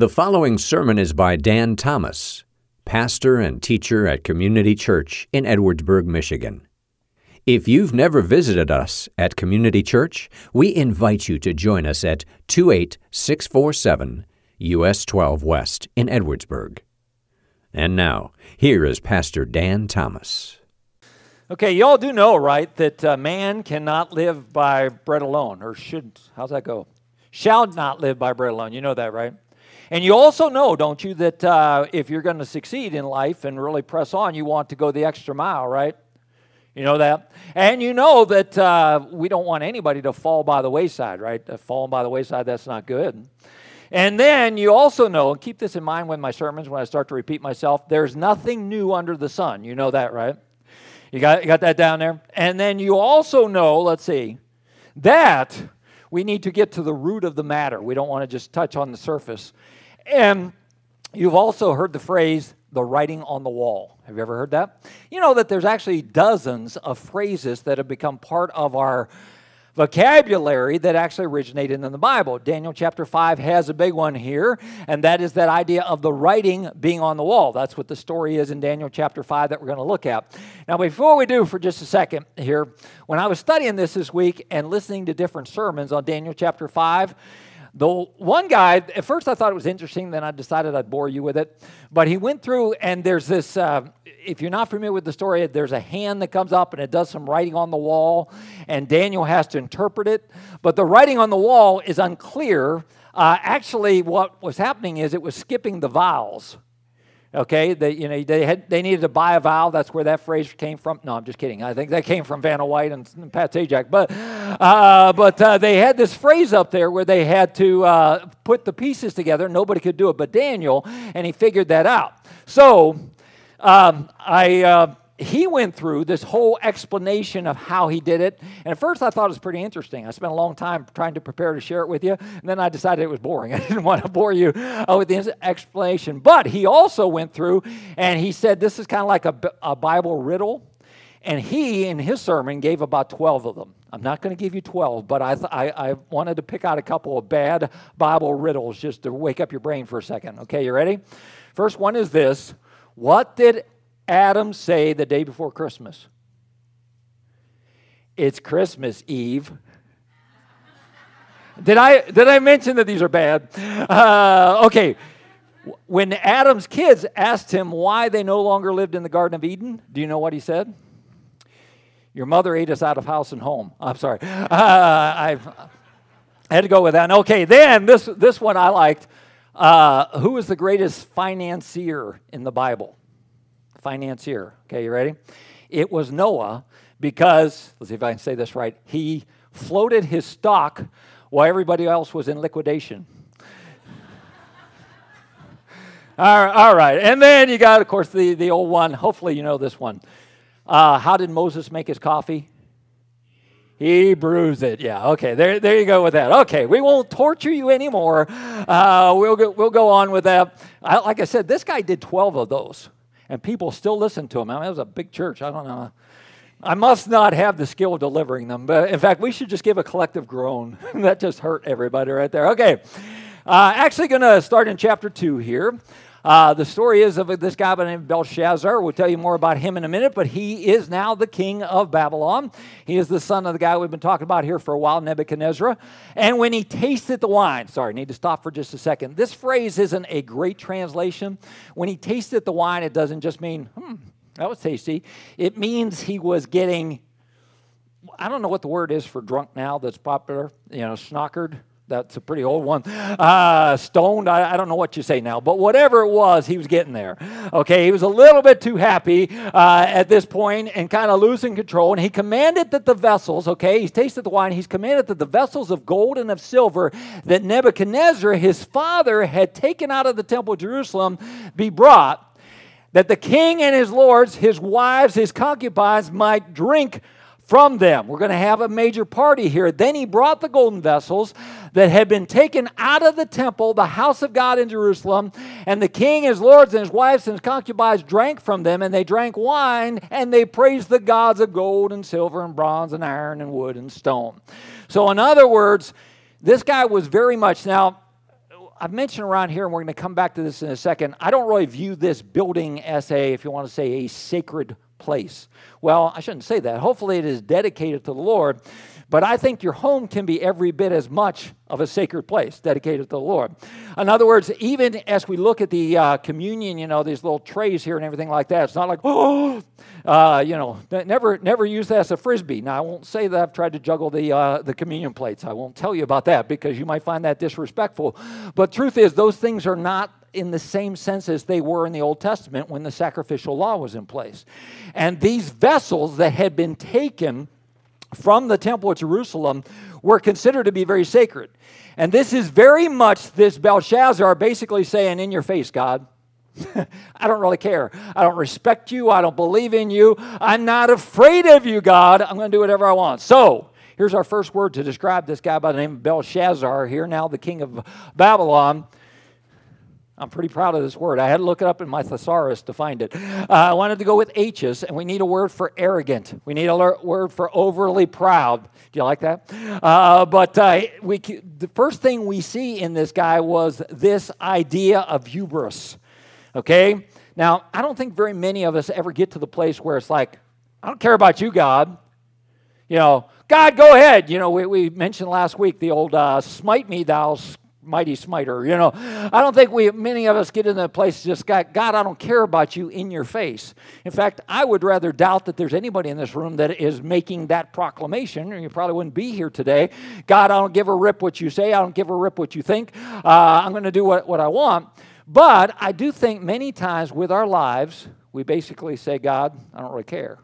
The following sermon is by Dan Thomas, pastor and teacher at Community Church in Edwardsburg, Michigan. If you've never visited us at Community Church, we invite you to join us at 28647 US 12 West in Edwardsburg. And now, here is Pastor Dan Thomas. Okay, y'all do know, right, that uh, man cannot live by bread alone, or should, how's that go? Shall not live by bread alone. You know that, right? And you also know, don't you, that uh, if you're going to succeed in life and really press on, you want to go the extra mile, right? You know that? And you know that uh, we don't want anybody to fall by the wayside, right? Uh, falling by the wayside, that's not good. And then you also know, and keep this in mind when my sermons, when I start to repeat myself, there's nothing new under the sun. You know that, right? You got, you got that down there? And then you also know, let's see, that we need to get to the root of the matter. We don't want to just touch on the surface. And you've also heard the phrase, the writing on the wall. Have you ever heard that? You know that there's actually dozens of phrases that have become part of our vocabulary that actually originated in the Bible. Daniel chapter 5 has a big one here, and that is that idea of the writing being on the wall. That's what the story is in Daniel chapter 5 that we're going to look at. Now, before we do, for just a second here, when I was studying this this week and listening to different sermons on Daniel chapter 5, the one guy, at first I thought it was interesting, then I decided I'd bore you with it. But he went through, and there's this uh, if you're not familiar with the story, there's a hand that comes up and it does some writing on the wall, and Daniel has to interpret it. But the writing on the wall is unclear. Uh, actually, what was happening is it was skipping the vowels. Okay, they, you know, they, had, they needed to buy a vowel. That's where that phrase came from. No, I'm just kidding. I think that came from Vanna White and Pat Sajak. But, uh, but uh, they had this phrase up there where they had to uh, put the pieces together. Nobody could do it but Daniel, and he figured that out. So um, I, uh, he went through this whole explanation of how he did it. And at first, I thought it was pretty interesting. I spent a long time trying to prepare to share it with you. And then I decided it was boring. I didn't want to bore you uh, with the explanation. But he also went through and he said this is kind of like a, a Bible riddle. And he, in his sermon, gave about 12 of them. I'm not going to give you 12, but I, th- I, I, wanted to pick out a couple of bad Bible riddles just to wake up your brain for a second. Okay, you ready? First one is this what did Adam say the day before Christmas? It's Christmas Eve. Did I, did I mention that these are bad? Uh, okay. When Adam's kids asked him why they no longer lived in the Garden of Eden, do you know what he said? Your mother ate us out of house and home. I'm sorry. Uh, I've, I had to go with that. Okay, then this, this one I liked. Uh, who is the greatest financier in the Bible? Financier. Okay, you ready? It was Noah because, let's see if I can say this right, he floated his stock while everybody else was in liquidation. all, right, and then you got, of course, the, the old one. Hopefully, you know this one. Uh, how did Moses make his coffee? He bruised it. Yeah, okay. There, there you go with that. Okay, we won't torture you anymore. Uh, we'll, go, we'll go on with that. I, like I said, this guy did 12 of those, and people still listen to them. I mean, it was a big church. I don't know. I must not have the skill of delivering them. But in fact, we should just give a collective groan. that just hurt everybody right there. Okay. Uh, actually, going to start in chapter 2 here. Uh, the story is of this guy by the name of Belshazzar. We'll tell you more about him in a minute, but he is now the king of Babylon. He is the son of the guy we've been talking about here for a while, Nebuchadnezzar. And when he tasted the wine, sorry, need to stop for just a second. This phrase isn't a great translation. When he tasted the wine, it doesn't just mean, hmm, that was tasty. It means he was getting, I don't know what the word is for drunk now that's popular, you know, snockered that's a pretty old one. Uh, stoned, I, I, don't know what you say now, but whatever it was, he was getting there. Okay, he was a little bit too happy uh, at this point and kind of losing control. And he commanded that the vessels, okay, he's tasted the wine, he's commanded that the vessels of gold and of silver that Nebuchadnezzar, his father, had taken out of the temple of Jerusalem be brought, that the king and his lords, his wives, his concubines might drink from them. We're going to have a major party here. Then he brought the golden vessels that had been taken out of the temple, the house of God in Jerusalem, and the king, his lords, and his wives and his concubines drank from them, and they drank wine, and they praised the gods of gold and silver and bronze and iron and wood and stone. So, in other words, this guy was very much now. I've mentioned around here, and we're going to come back to this in a second. I don't really view this building as a, if you want to say, a sacred place. Well, I shouldn't say that. Hopefully, it is dedicated to the Lord. But I think your home can be every bit as much of a sacred place dedicated to the Lord. In other words, even as we look at the uh, communion, you know, these little trays here and everything like that, it's not like, oh, uh, you know, never, never use that as a frisbee. Now, I won't say that I've tried to juggle the, uh, the communion plates. I won't tell you about that because you might find that disrespectful. But truth is, those things are not in the same sense as they were in the Old Testament when the sacrificial law was in place. And these vessels that had been taken from the temple at Jerusalem were considered to be very sacred. And this is very much this Belshazzar basically saying, In your face, God. I don't really care. I don't respect you. I don't believe in you. I'm not afraid of you, God. I'm going to do whatever I want. So, here's our first word to describe this guy by the name of Belshazzar, here now the king of Babylon. I'm pretty proud of this word. I had to look it up in my thesaurus to find it. Uh, I wanted to go with H's, and we need a word for arrogant. We need a word for overly proud. Do you like that? Uh, but uh, we, the first thing we see in this guy was this idea of hubris. Okay? Now, I don't think very many of us ever get to the place where it's like, I don't care about you, God. You know, God, go ahead. You know, we, we mentioned last week the old uh, smite me, thou mighty smiter. You know, I don't think we many of us get in that place just God, God, I don't care about you in your face. In fact, I would rather doubt that there's anybody in this room that is making that proclamation, or you probably wouldn't be here today. God, I don't give a rip what you say. I don't give a rip what you think. Uh, I'm going to do what, what I want. But I do think many times with our lives, we basically say, God, I don't really care.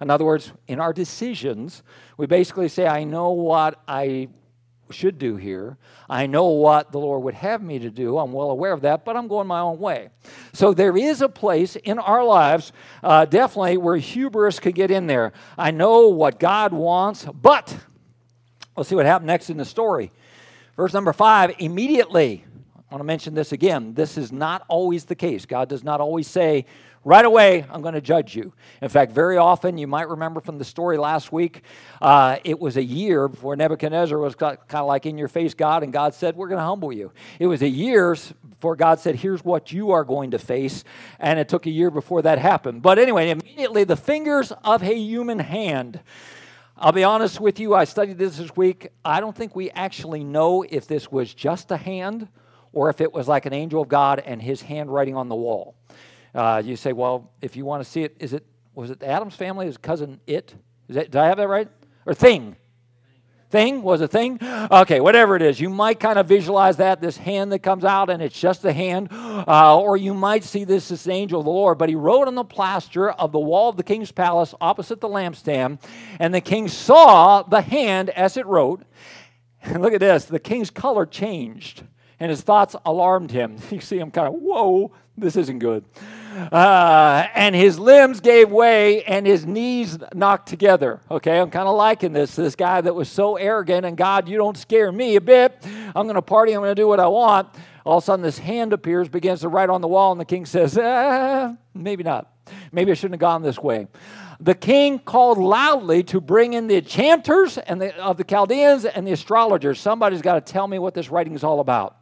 In other words, in our decisions, we basically say, I know what I should do here. I know what the Lord would have me to do. I'm well aware of that, but I'm going my own way. So there is a place in our lives, uh, definitely, where hubris could get in there. I know what God wants, but let's see what happened next in the story. Verse number five immediately, I want to mention this again. This is not always the case. God does not always say, right away, I'm going to judge you. In fact, very often, you might remember from the story last week, uh, it was a year before Nebuchadnezzar was kind of like in your face, God, and God said, We're going to humble you. It was a year before God said, Here's what you are going to face. And it took a year before that happened. But anyway, immediately, the fingers of a human hand. I'll be honest with you, I studied this this week. I don't think we actually know if this was just a hand or if it was like an angel of God and his handwriting on the wall. Uh, you say, well, if you want to see it, is it was it the Addams Family? His cousin it? That, did I have that right? Or thing? Thing was a thing? Okay, whatever it is, you might kind of visualize that this hand that comes out and it's just a hand, uh, or you might see this as an angel of the Lord. But he wrote on the plaster of the wall of the king's palace opposite the lampstand, and the king saw the hand as it wrote. And look at this the king's color changed, and his thoughts alarmed him. You see him kind of, whoa, this isn't good. Uh, and his limbs gave way and his knees knocked together. Okay, I'm kind of liking this. This guy that was so arrogant and God, you don't scare me a bit. I'm going to party. I'm going to do what I want. All of a sudden, this hand appears, begins to write on the wall, and the king says, eh, maybe not. Maybe I shouldn't have gone this way. The king called loudly to bring in the enchanters and the, of the Chaldeans and the astrologers. Somebody's got to tell me what this writing is all about.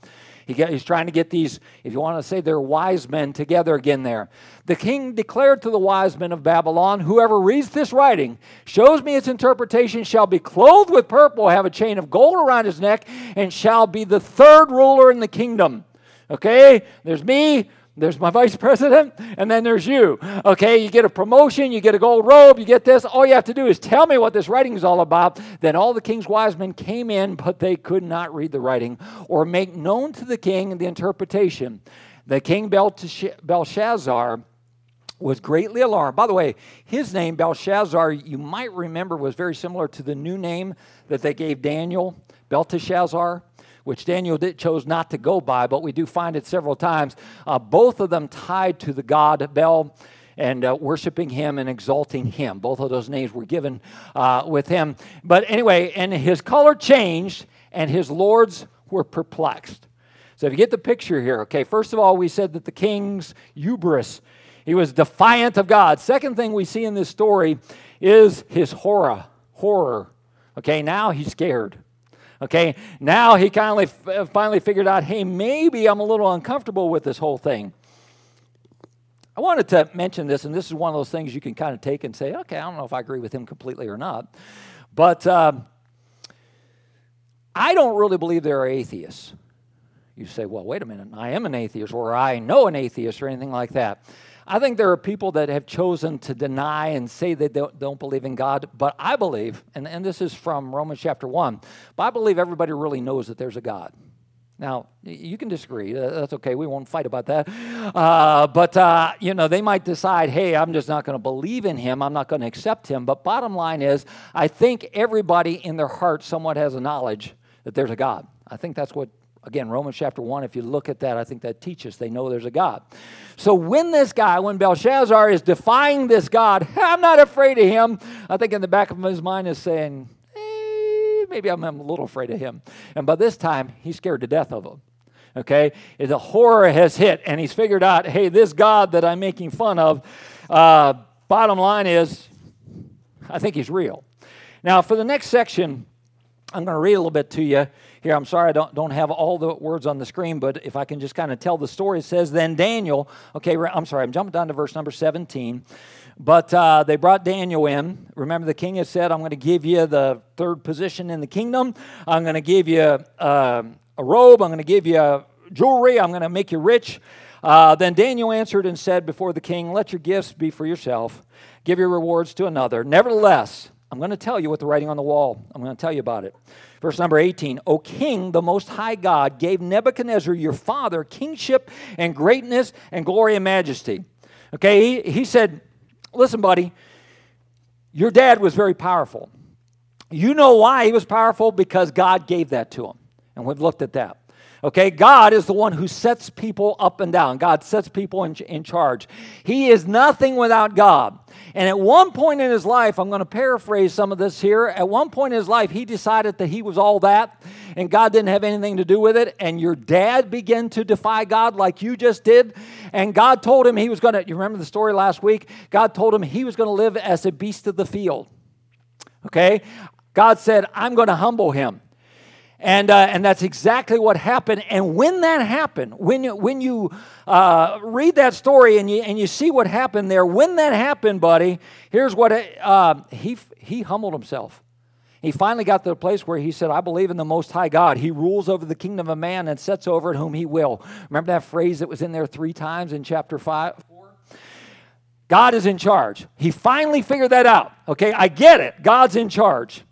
He get, he's trying to get these, if you want to say they're wise men, together again there. The king declared to the wise men of Babylon Whoever reads this writing, shows me its interpretation, shall be clothed with purple, have a chain of gold around his neck, and shall be the third ruler in the kingdom. Okay? There's me, there's my vice president, and then there's you. Okay, you get a promotion, you get a gold robe, you get this. All you have to do is tell me what this writing is all about. Then all the king's wise men came in, but they could not read the writing or make known to the king the interpretation. The king Belshazzar was greatly alarmed. By the way, his name, Belshazzar, you might remember, was very similar to the new name that they gave Daniel, Belteshazzar which Daniel did, chose not to go by, but we do find it several times. Uh, both of them tied to the god Bel and uh, worshiping him and exalting him. Both of those names were given uh, with him. But anyway, and his color changed, and his lords were perplexed. So if you get the picture here, okay, first of all, we said that the king's hubris, he was defiant of God. Second thing we see in this story is his horror. Horror. Okay, now he's scared. Okay, now he finally, finally figured out hey, maybe I'm a little uncomfortable with this whole thing. I wanted to mention this, and this is one of those things you can kind of take and say, okay, I don't know if I agree with him completely or not. But uh, I don't really believe there are atheists. You say, well, wait a minute, I am an atheist, or I know an atheist, or anything like that. I think there are people that have chosen to deny and say they don't, don't believe in God, but I believe, and, and this is from Romans chapter 1, but I believe everybody really knows that there's a God. Now, you can disagree. That's okay. We won't fight about that. Uh, but, uh, you know, they might decide, hey, I'm just not going to believe in him. I'm not going to accept him. But bottom line is, I think everybody in their heart somewhat has a knowledge that there's a God. I think that's what, again, Romans chapter 1, if you look at that, I think that teaches they know there's a God. So when this guy, when Belshazzar is defying this God, I'm not afraid of him, I think in the back of his mind is saying, maybe I'm, I'm a little afraid of him. And by this time, he's scared to death of him. Okay? The horror has hit, and he's figured out hey, this God that I'm making fun of, uh, bottom line is, I think he's real. Now, for the next section, I'm going to read a little bit to you here. I'm sorry I don't, don't have all the words on the screen, but if I can just kind of tell the story, it says, Then Daniel, okay, I'm sorry, I'm jumping down to verse number 17. But uh, they brought Daniel in. Remember, the king had said, I'm going to give you the third position in the kingdom. I'm going to give you uh, a robe. I'm going to give you jewelry. I'm going to make you rich. Uh, then Daniel answered and said before the king, Let your gifts be for yourself, give your rewards to another. Nevertheless, I'm going to tell you what the writing on the wall. I'm going to tell you about it. Verse number 18 O king, the most high God, gave Nebuchadnezzar your father kingship and greatness and glory and majesty. Okay, he, he said, Listen, buddy, your dad was very powerful. You know why he was powerful? Because God gave that to him. And we've looked at that. Okay, God is the one who sets people up and down. God sets people in, in charge. He is nothing without God. And at one point in his life, I'm going to paraphrase some of this here. At one point in his life, he decided that he was all that and God didn't have anything to do with it. And your dad began to defy God like you just did. And God told him he was going to, you remember the story last week? God told him he was going to live as a beast of the field. Okay? God said, I'm going to humble him. And, uh, and that's exactly what happened. And when that happened, when you, when you uh, read that story and you, and you see what happened there, when that happened, buddy, here's what uh, he, he humbled himself. He finally got to the place where he said, I believe in the Most High God. He rules over the kingdom of man and sets over it whom he will. Remember that phrase that was in there three times in chapter 5? God is in charge. He finally figured that out. Okay, I get it. God's in charge.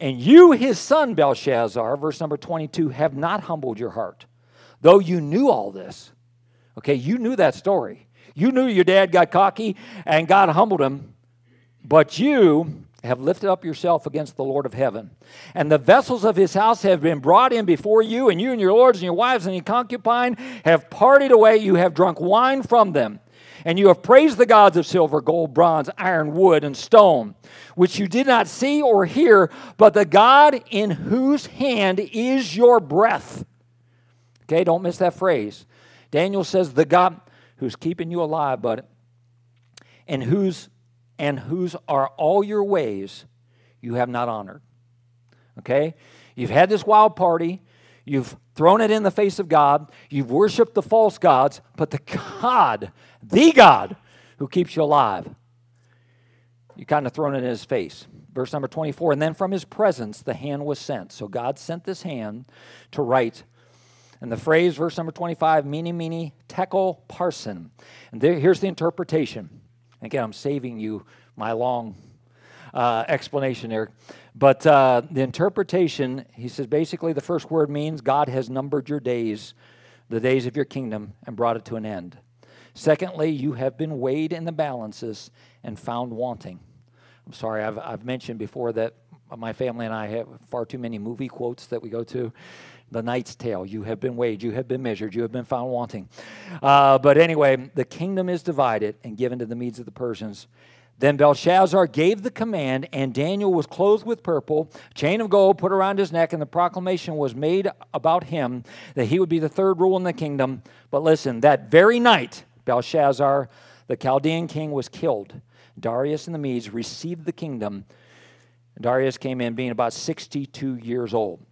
And you, his son Belshazzar, verse number 22, have not humbled your heart. Though you knew all this. Okay, you knew that story. You knew your dad got cocky and God humbled him. But you have lifted up yourself against the Lord of heaven. And the vessels of his house have been brought in before you, and you and your lords and your wives and your concubine have partied away. You have drunk wine from them. And you have praised the gods of silver, gold, bronze, iron, wood, and stone, which you did not see or hear, but the God in whose hand is your breath. Okay, don't miss that phrase. Daniel says, the God who's keeping you alive, but and whose and whose are all your ways you have not honored. Okay? You've had this wild party. You've thrown it in the face of God. You've worshiped the false gods, but the God, the God who keeps you alive, you kind of thrown it in his face. Verse number 24, and then from his presence the hand was sent. So God sent this hand to write. And the phrase, verse number 25, mene, mene, tekel, parsin. And there, here's the interpretation. Again, I'm saving you my long uh, explanation there. But uh, the interpretation, he says basically the first word means God has numbered your days, the days of your kingdom, and brought it to an end. Secondly, you have been weighed in the balances and found wanting. I'm sorry, I've, I've mentioned before that my family and I have far too many movie quotes that we go to. The Knight's Tale, you have been weighed, you have been measured, you have been found wanting. Uh, but anyway, the kingdom is divided and given to the Medes of the Persians. Then Belshazzar gave the command, and Daniel was clothed with purple, chain of gold put around his neck, and the proclamation was made about him that he would be the third rule in the kingdom. But listen, that very night, Belshazzar, the Chaldean king, was killed. Darius and the Medes received the kingdom. Darius came in being about 62 years old.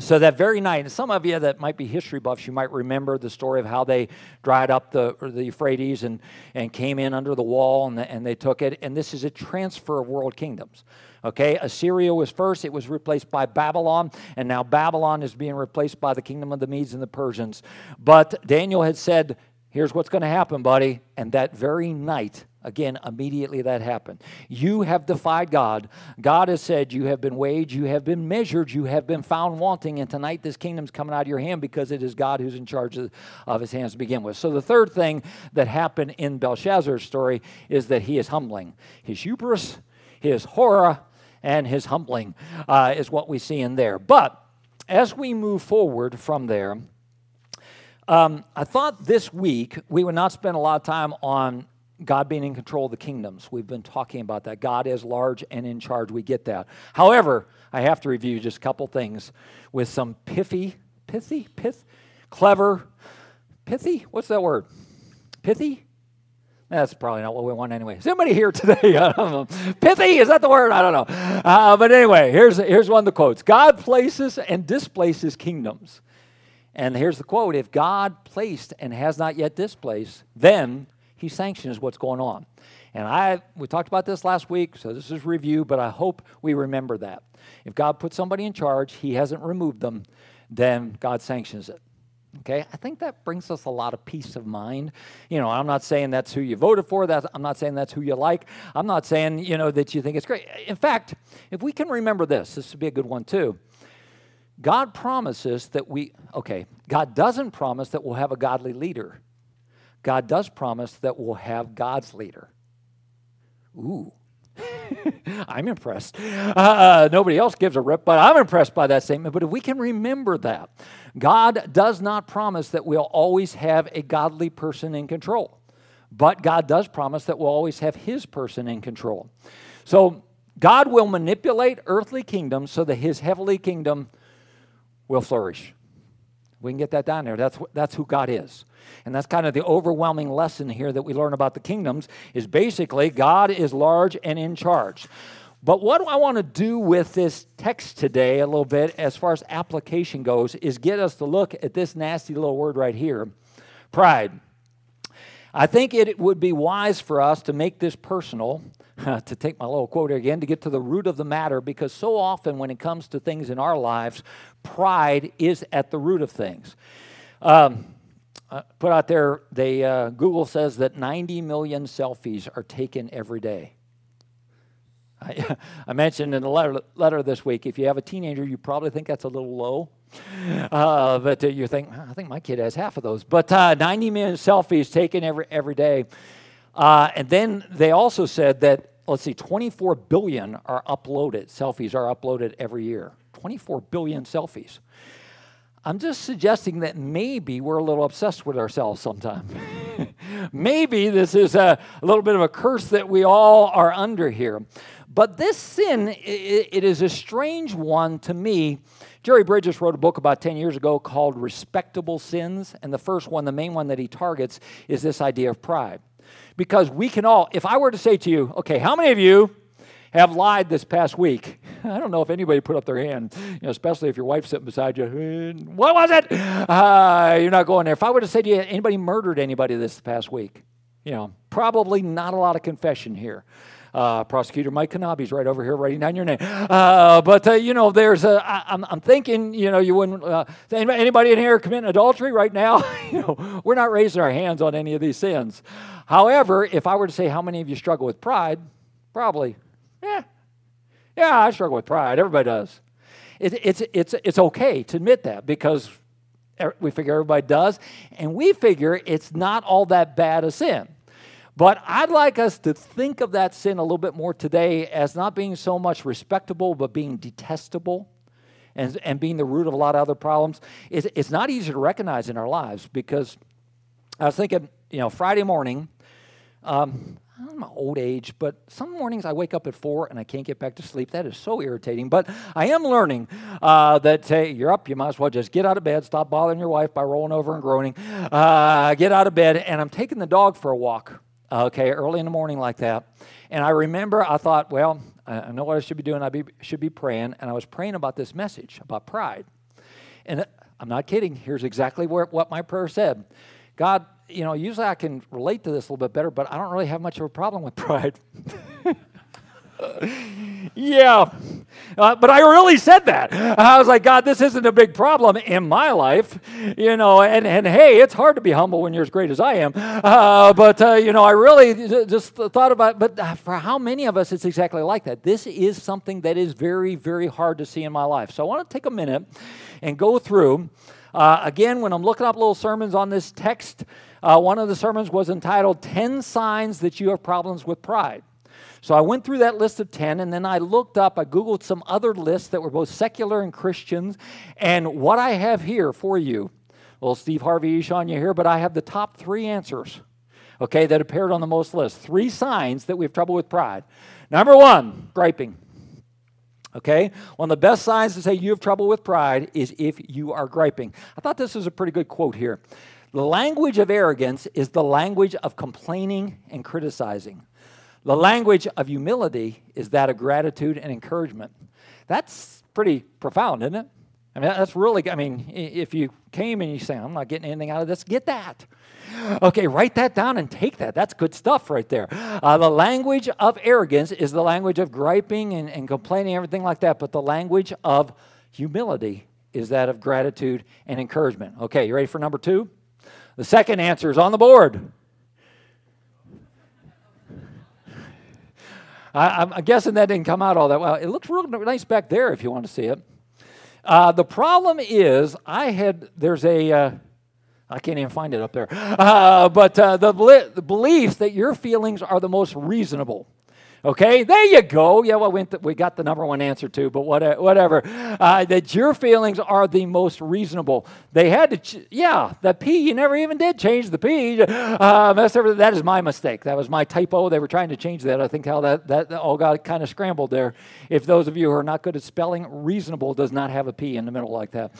So that very night, and some of you that might be history buffs, you might remember the story of how they dried up the, the Euphrates and, and came in under the wall and, the, and they took it. And this is a transfer of world kingdoms. Okay, Assyria was first, it was replaced by Babylon, and now Babylon is being replaced by the kingdom of the Medes and the Persians. But Daniel had said, Here's what's going to happen, buddy. And that very night, again, immediately that happened. You have defied God. God has said, You have been weighed, you have been measured, you have been found wanting. And tonight, this kingdom's coming out of your hand because it is God who's in charge of, of his hands to begin with. So, the third thing that happened in Belshazzar's story is that he is humbling. His hubris, his horror, and his humbling uh, is what we see in there. But as we move forward from there, um, I thought this week we would not spend a lot of time on God being in control of the kingdoms. We've been talking about that. God is large and in charge. We get that. However, I have to review just a couple things with some pithy, pithy, pith, clever, pithy. What's that word? Pithy? That's probably not what we want anyway. Is anybody here today? Pithy, is that the word? I don't know. Uh, but anyway, here's, here's one of the quotes God places and displaces kingdoms. And here's the quote If God placed and has not yet displaced, then he sanctions what's going on. And I we talked about this last week, so this is review, but I hope we remember that. If God puts somebody in charge, he hasn't removed them, then God sanctions it. Okay, I think that brings us a lot of peace of mind. You know, I'm not saying that's who you voted for. That I'm not saying that's who you like. I'm not saying you know that you think it's great. In fact, if we can remember this, this would be a good one too. God promises that we, okay, God doesn't promise that we'll have a godly leader. God does promise that we'll have God's leader. Ooh. I'm impressed. Uh, nobody else gives a rip, but I'm impressed by that statement. But if we can remember that, God does not promise that we'll always have a godly person in control, but God does promise that we'll always have His person in control. So God will manipulate earthly kingdoms so that His heavenly kingdom will flourish. We can get that down there. That's, that's who God is. And that's kind of the overwhelming lesson here that we learn about the kingdoms is basically God is large and in charge. But what I want to do with this text today, a little bit, as far as application goes, is get us to look at this nasty little word right here pride. I think it would be wise for us to make this personal, to take my little quote again, to get to the root of the matter, because so often when it comes to things in our lives, pride is at the root of things. Um, uh, put out there, they, uh, Google says that 90 million selfies are taken every day. I, I mentioned in a letter, letter this week if you have a teenager, you probably think that's a little low. Uh, but uh, you think, I think my kid has half of those. But uh, 90 million selfies taken every, every day. Uh, and then they also said that, let's see, 24 billion are uploaded, selfies are uploaded every year. 24 billion selfies. I'm just suggesting that maybe we're a little obsessed with ourselves sometimes. maybe this is a, a, little bit of a curse that we all are under here. But this sin, it, is a strange one to me. Jerry Bridges wrote a book about 10 years ago called Respectable Sins. And the first one, the main one that he targets, is this idea of pride. Because we can all, if I were to say to you, okay, how many of you have lied this past week? I don't know if anybody put up their hand, you know, especially if your wife's sitting beside you. What was it? Uh, you're not going there. If I were to say to you, anybody murdered anybody this past week? You know, probably not a lot of confession here. Uh, Prosecutor Mike Kanabi's right over here writing down your name. Uh, but, uh, you know, there's a, I, I'm, I'm thinking, you know, you wouldn't, uh, anybody in here committing adultery right now? you know, we're not raising our hands on any of these sins. However, if I were to say how many of you struggle with pride, probably, yeah, yeah, I struggle with pride. Everybody does. It, it's, it's, it's okay to admit that because we figure everybody does, and we figure it's not all that bad a sin. But I'd like us to think of that sin a little bit more today as not being so much respectable, but being detestable and, and being the root of a lot of other problems. It's, it's not easy to recognize in our lives because I was thinking, you know, Friday morning, um, I'm my old age, but some mornings I wake up at four and I can't get back to sleep. That is so irritating. But I am learning uh, that hey, you're up, you might as well just get out of bed, stop bothering your wife by rolling over and groaning, uh, get out of bed, and I'm taking the dog for a walk okay, early in the morning like that. And I remember I thought, well, I know what I should be doing. I be, should be praying. And I was praying about this message about pride. And I'm not kidding. Here's exactly where, what my prayer said God, you know, usually I can relate to this a little bit better, but I don't really have much of a problem with pride. Yeah. Uh, but I really said that. I was like, God, this isn't a big problem in my life, you know. And, and hey, it's hard to be humble when you're as great as I am. Uh, but, uh, you know, I really just thought about But uh, for how many of us, it's exactly like that. This is something that is very, very hard to see in my life. So I want to take a minute and go through. Uh, again, when I'm looking up little sermons on this text, uh, one of the sermons was entitled 10 Signs That You Have Problems with Pride. So I went through that list of 10 and then I looked up, I Googled some other lists that were both secular and Christians. And what I have here for you, well, Steve Harvey, Eshawn, you here, but I have the top three answers, okay, that appeared on the most list. Three signs that we have trouble with pride. Number one, griping. Okay? One of the best signs to say you have trouble with pride is if you are griping. I thought this was a pretty good quote here. The language of arrogance is the language of complaining and criticizing. The language of humility is that of gratitude and encouragement. That's pretty profound, isn't it? I mean, that's really, I mean, if you came and you say, I'm not getting anything out of this, get that. Okay, write that down and take that. That's good stuff right there. Uh, the language of arrogance is the language of griping and, and complaining, everything like that. But the language of humility is that of gratitude and encouragement. Okay, you ready for number two? The second answer is on the board. I, am guessing that didn't come out all that well. It looks real nice back there if you want to see it. Uh, the problem is, I had, there's a, uh, I can't even find it up there, uh, but uh, the, the belief that your feelings are the most reasonable. Okay, there you go. Yeah, well, we, we got the number one answer too, but whatever. Uh, that your feelings are the most reasonable. They had to, ch- yeah, the P, you never even did change the P. Uh, that is my mistake. That was my typo. They were trying to change that. I think how that, that all got kind of scrambled there. If those of you who are not good at spelling, reasonable does not have a P in the middle like that.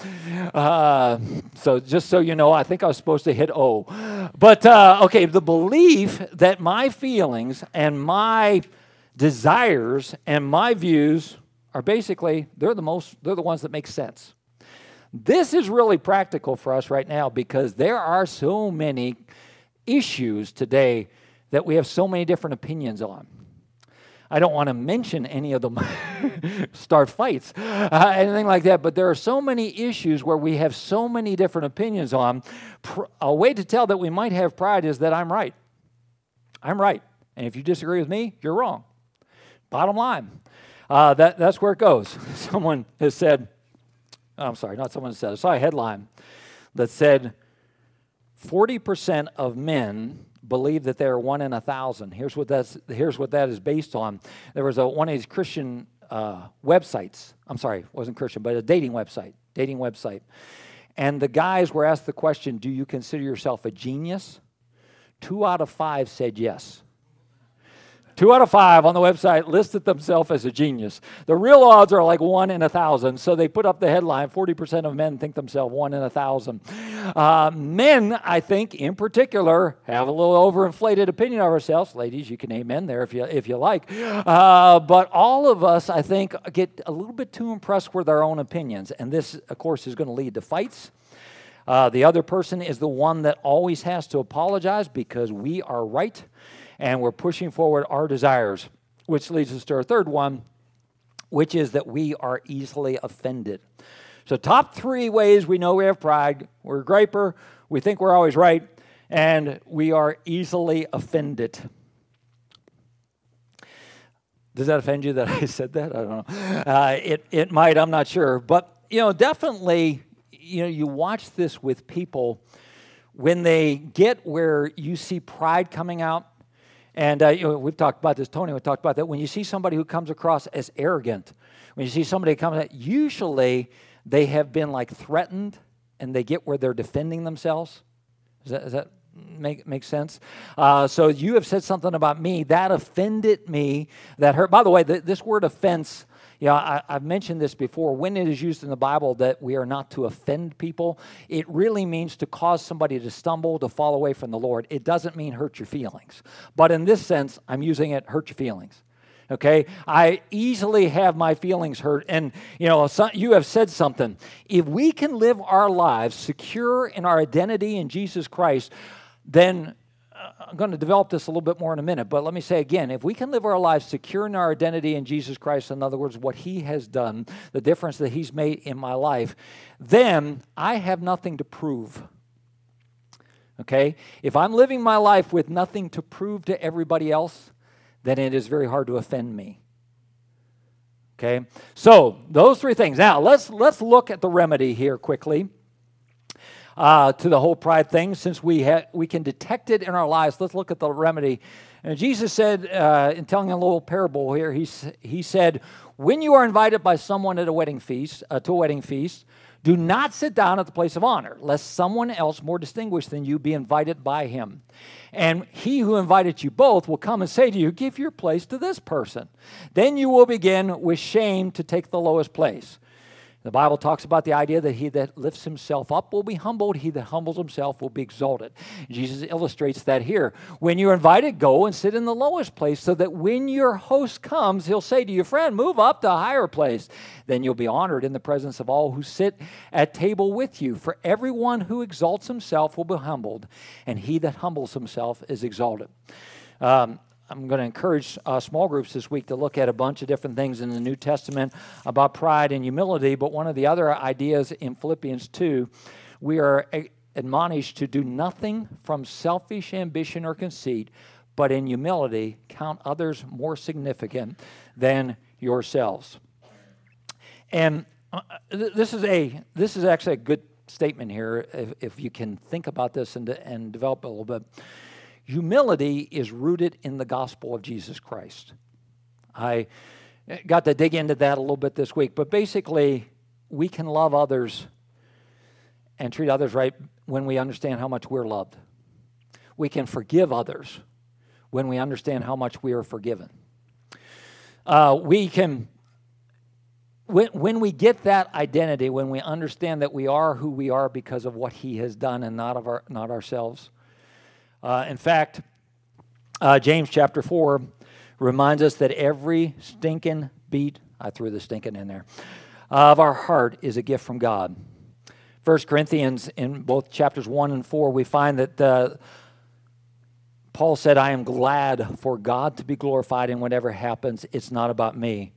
Uh, so just so you know, I think I was supposed to hit O. But uh, okay, the belief that my feelings and my desires and my views are basically they're the most they're the ones that make sense this is really practical for us right now because there are so many issues today that we have so many different opinions on I don't want to mention any of them, start fights, uh, anything like that. But there are so many issues where we have so many different opinions on. A way to tell that we might have pride is that I'm right. I'm right. And if you disagree with me, you're wrong. Bottom line, uh, that, that's where it goes. Someone has said, I'm sorry, not someone said, I saw a headline that said 40% of men believe that they're one in a thousand. Here's what, that's, here's what that is based on. There was a, one of these Christian uh, websites, I'm sorry, wasn't Christian, but a dating website, dating website. And the guys were asked the question, Do you consider yourself a genius? Two out of five said yes. Two out of five on the website listed themselves as a genius. The real odds are like one in a thousand. So they put up the headline 40% of men think themselves one in a thousand. Uh, men, I think, in particular, have a little overinflated opinion of ourselves. Ladies, you can amen there if you, if you like. Uh, but all of us, I think, get a little bit too impressed with our own opinions. And this, of course, is going to lead to fights. Uh, the other person is the one that always has to apologize because we are right and we're pushing forward our desires, which leads us to our third one, which is that we are easily offended. So, top three ways we know we have pride we're a griper, we think we're always right, and we are easily offended. Does that offend you that I said that? I don't know. Uh, it, it might, I'm not sure. But, you know, definitely, you know, you watch this with people when they get where you see pride coming out, and uh, you know, we've talked about this, Tony, we talked about that. When you see somebody who comes across as arrogant, when you see somebody come, usually they have been like threatened and they get where they're defending themselves. Does that, does that make, make sense? Uh, so you have said something about me that offended me, that hurt. By the way, this word offense yeah, I, have mentioned this before. When it is used in the Bible that we are not to offend people, it really means to cause somebody to stumble, to fall away from the Lord. It doesn't mean hurt your feelings. But in this sense, I'm using it hurt your feelings. Okay, I easily have my feelings hurt, and you know, you have said something. If we can live our lives secure in our identity in Jesus Christ, then I'm going to develop this a little bit more in a minute, but let me say again if we can live our lives secure in our identity in Jesus Christ, in other words, what He has done, the difference that He's made in my life, then I have nothing to prove. Okay? If I'm living my life with nothing to prove to everybody else, then it is very hard to offend me. Okay? So, those three things. Now, let's let's look at the remedy here quickly. Uh, to the whole pride thing, since we ha- we can detect it in our lives, let's look at the remedy. And Jesus said, uh, in telling a little parable here, he, he said, When you are invited by someone at a wedding feast, uh, to a wedding feast, do not sit down at the place of honor, lest someone else more distinguished than you be invited by him. And he who invited you both will come and say to you, Give your place to this person. Then you will begin with shame to take the lowest place. The Bible talks about the idea that he that lifts himself up will be humbled, he that humbles himself will be exalted. Jesus illustrates that here. When you're invited, go and sit in the lowest place so that when your host comes, he'll say to your friend, Move up to a higher place. Then you'll be honored in the presence of all who sit at table with you. For everyone who exalts himself will be humbled, and he that humbles himself is exalted. Um, I'm going to encourage uh, small groups this week to look at a bunch of different things in the New Testament about pride and humility. But one of the other ideas in Philippians 2, we are admonished to do nothing from selfish ambition or conceit, but in humility count others more significant than yourselves. And uh, this is a this is actually a good statement here if, if you can think about this and, and develop a little bit. Humility is rooted in the gospel of Jesus Christ. I got to dig into that a little bit this week, but basically, we can love others and treat others right when we understand how much we're loved. We can forgive others when we understand how much we are forgiven. Uh, we can, when, when we get that identity, when we understand that we are who we are because of what He has done and not, of our, not ourselves, uh, in fact, uh, James chapter 4 reminds us that every stinking beat, I threw the stinking in there, of our heart is a gift from God. First Corinthians, in both chapters 1 and 4, we find that uh, Paul said, I am glad for God to be glorified in whatever happens. It's not about me.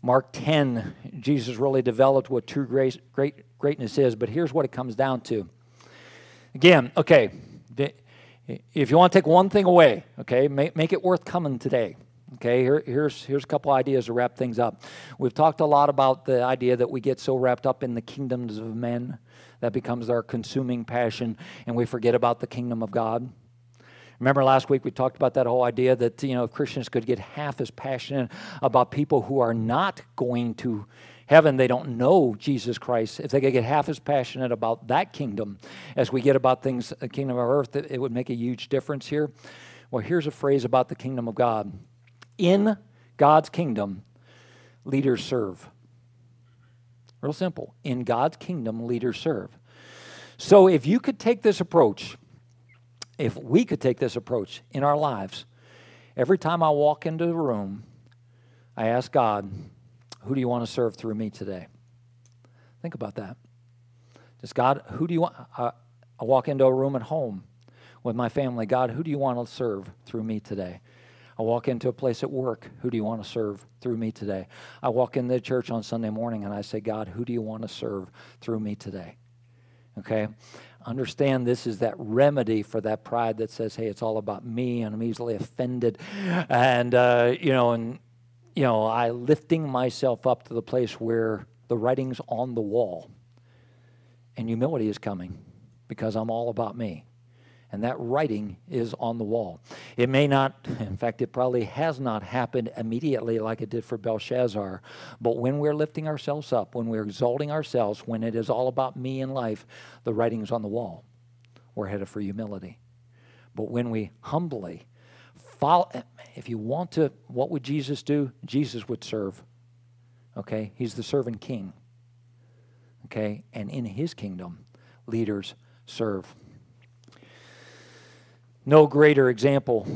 Mark 10, Jesus really developed what true grace, great, greatness is, but here's what it comes down to. Again, okay, if you want to take one thing away, okay, make, make it worth coming today. Okay, Here, here's, here's a couple ideas to wrap things up. We've talked a lot about the idea that we get so wrapped up in the kingdoms of men that becomes our consuming passion, and we forget about the kingdom of God. Remember last week we talked about that whole idea that you know if Christians could get half as passionate about people who are not going to heaven, they don't know Jesus Christ. If they could get half as passionate about that kingdom as we get about things, the kingdom of earth, it, would make a huge difference here. Well, here's a phrase about the kingdom of God In God's kingdom, leaders serve. Real simple. In God's kingdom, leaders serve. So if you could take this approach, if we could take this approach in our lives, every time I walk into the room, I ask God, who do you want to serve through me today? Think about that. Just God, who do you want? I, I walk into a room at home with my family. God, who do you want to serve through me today? I walk into a place at work. Who do you want to serve through me today? I walk into the church on Sunday morning and I say, God, who do you want to serve through me today? Okay? Understand this is that remedy for that pride that says, hey, it's all about me and I'm easily offended. And, uh, you know, and you know, I lifting myself up to the place where the writing's on the wall. And humility is coming because I'm all about me. And that writing is on the wall. It may not, in fact, it probably has not happened immediately like it did for Belshazzar. But when we're lifting ourselves up, when we're exalting ourselves, when it is all about me in life, the writing's on the wall. We're headed for humility. But when we humbly follow, if you want to, what would Jesus do? Jesus would serve. Okay? He's the servant king. Okay? And in his kingdom, leaders serve. No greater example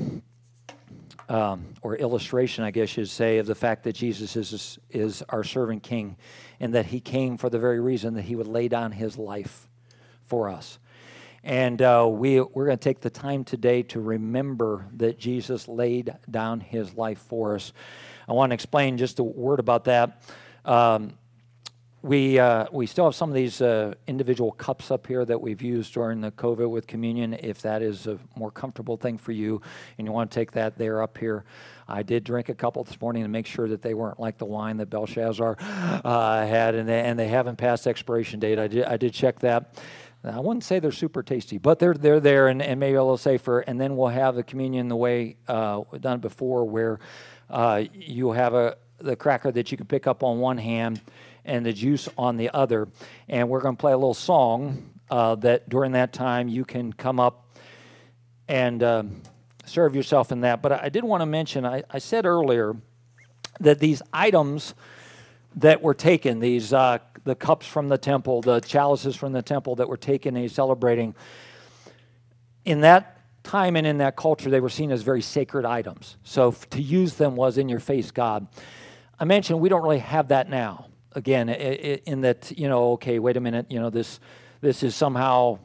um, or illustration, I guess you'd say, of the fact that Jesus is, is our servant king and that he came for the very reason that he would lay down his life for us. And uh, we, we're going to take the time today to remember that Jesus laid down his life for us. I want to explain just a word about that. Um, we, uh, we still have some of these uh, individual cups up here that we've used during the COVID with communion. If that is a more comfortable thing for you and you want to take that, they're up here. I did drink a couple this morning to make sure that they weren't like the wine that Belshazzar uh, had, and they, and they haven't passed expiration date. I did, I did check that. I wouldn't say they're super tasty, but they're they're there and, and maybe a little safer. And then we'll have the communion the way uh, done before, where uh, you have a the cracker that you can pick up on one hand and the juice on the other. And we're going to play a little song uh, that during that time you can come up and uh, serve yourself in that. But I did want to mention, I, I, said earlier that these items that were taken, these uh, the cups from the temple, the chalices from the temple that were taken and celebrating, in that time and in that culture, they were seen as very sacred items. So to use them was in your face God. I mentioned we don't really have that now again, in that, you know, okay, wait a minute, you know, this, this is somehow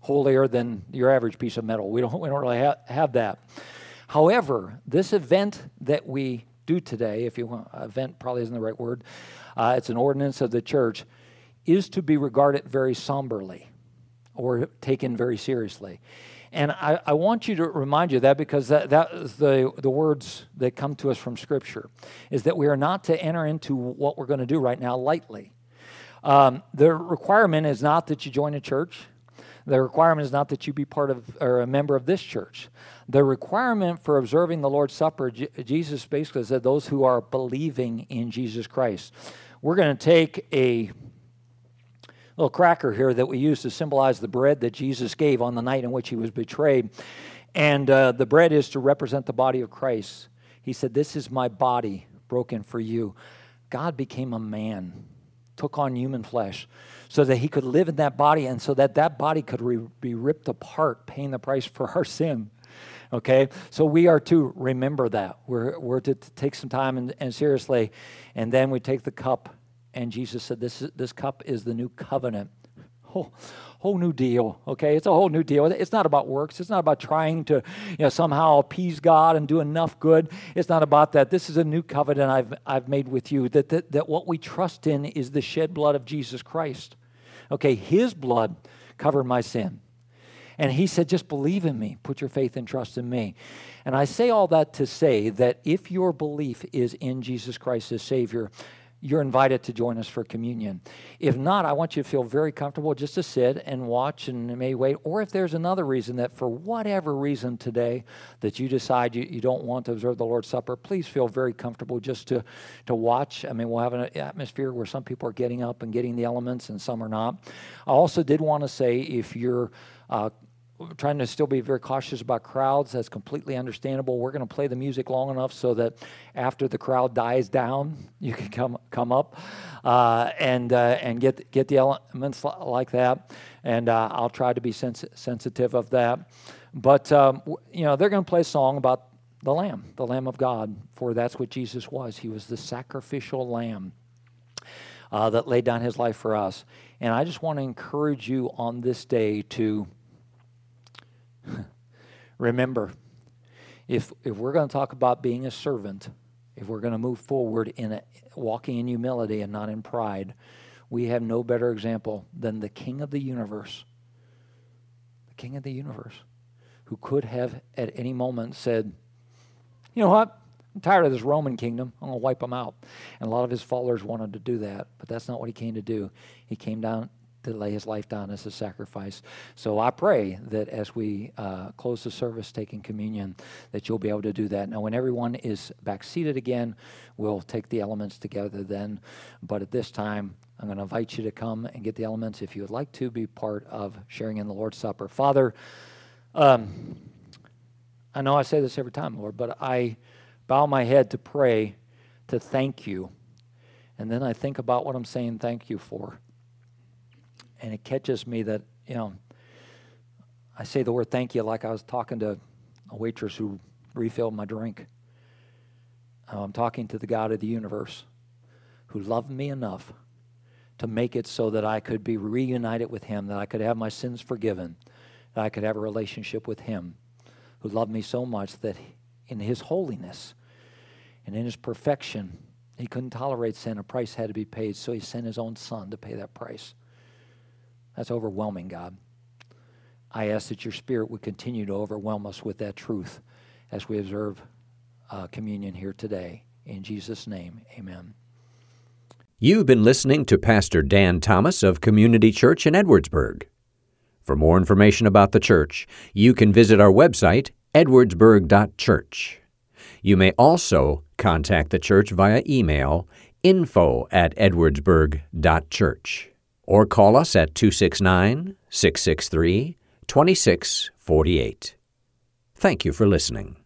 holier than your average piece of metal. We don't, we don't really ha- have that. However, this event that we do today, if you want, event probably isn't the right word, uh, it's an ordinance of the church, is to be regarded very somberly or taken very seriously. And I, I, want you to remind you that because that, that is the, the words that come to us from Scripture, is that we are not to enter into what we're going to do right now lightly. Um, the requirement is not that you join a church. The requirement is not that you be part of or a member of this church. The requirement for observing the Lord's Supper, J- Jesus basically said those who are believing in Jesus Christ. We're going to take a little cracker here that we use to symbolize the bread that Jesus gave on the night in which he was betrayed. And uh, the bread is to represent the body of Christ. He said, This is my body broken for you. God became a man, took on human flesh, so that he could live in that body and so that that body could re- be ripped apart, paying the price for our sin. Okay? So we are to remember that. We're, we're to, to take some time and, and seriously. And then we take the cup and Jesus said, This, this cup is the new covenant. Whole, whole new deal, okay? It's a whole new deal. It's not about works. It's not about trying to you know, somehow appease God and do enough good. It's not about that. This is a new covenant I've, I've made with you that, that, that what we trust in is the shed blood of Jesus Christ. Okay, His blood covered my sin. And He said, just believe in me, put your faith and trust in me. And I say all that to say that if your belief is in Jesus Christ as Savior, you're invited to join us for communion. If not, I want you to feel very comfortable just to sit and watch and may wait. Or if there's another reason that for whatever reason today that you decide you, you don't want to observe the Lord's Supper, please feel very comfortable just to, to watch. I mean, we'll have an atmosphere where some people are getting up and getting the elements and some are not. I also did want to say if you're uh, trying to still be very cautious about crowds. That's completely understandable. We're going to play the music long enough so that after the crowd dies down, you can come come up uh, and uh, and get get the elements like that. And uh, I'll try to be sens- sensitive of that. But um, you know, they're going to play a song about the Lamb, the Lamb of God, for that's what Jesus was. He was the sacrificial Lamb. Uh, that laid down his life for us. And I just want to encourage you on this day to Remember, if, if we're going to talk about being a servant, if we're going to move forward in a, walking in humility and not in pride, we have no better example than the King of the universe. The King of the universe, who could have at any moment said, You know what? I'm tired of this Roman kingdom. I'm going to wipe them out. And a lot of his followers wanted to do that, but that's not what he came to do. He came down to lay his life down as a sacrifice. So I pray that as we uh, close the service taking communion, that you'll be able to do that. Now, when everyone is back seated again, we'll take the elements together then. But at this time, I'm going to invite you to come and get the elements if you would like to be part of sharing in the Lord's Supper. Father, um, I know I say this every time, Lord, but I bow my head to pray to thank you. And then I think about what I'm saying thank you for and it catches me that, you know, I say the word thank you like I was talking to a waitress who refilled my drink. I'm talking to the God of the universe who loved me enough to make it so that I could be reunited with Him, that I could have my sins forgiven, that I could have a relationship with Him, who loved me so much that in His holiness and in His perfection, He couldn't tolerate sin. A price had to be paid, so He sent His own Son to pay that price. That's overwhelming, God. I ask that your Spirit would continue to overwhelm us with that truth as we observe uh, communion here today. In Jesus' name, amen. You've been listening to Pastor Dan Thomas of Community Church in Edwardsburg. For more information about the church, you can visit our website, edwardsburg.church. You may also contact the church via email info at edwardsburg.church or call us at 269 663 2648. Thank you for listening.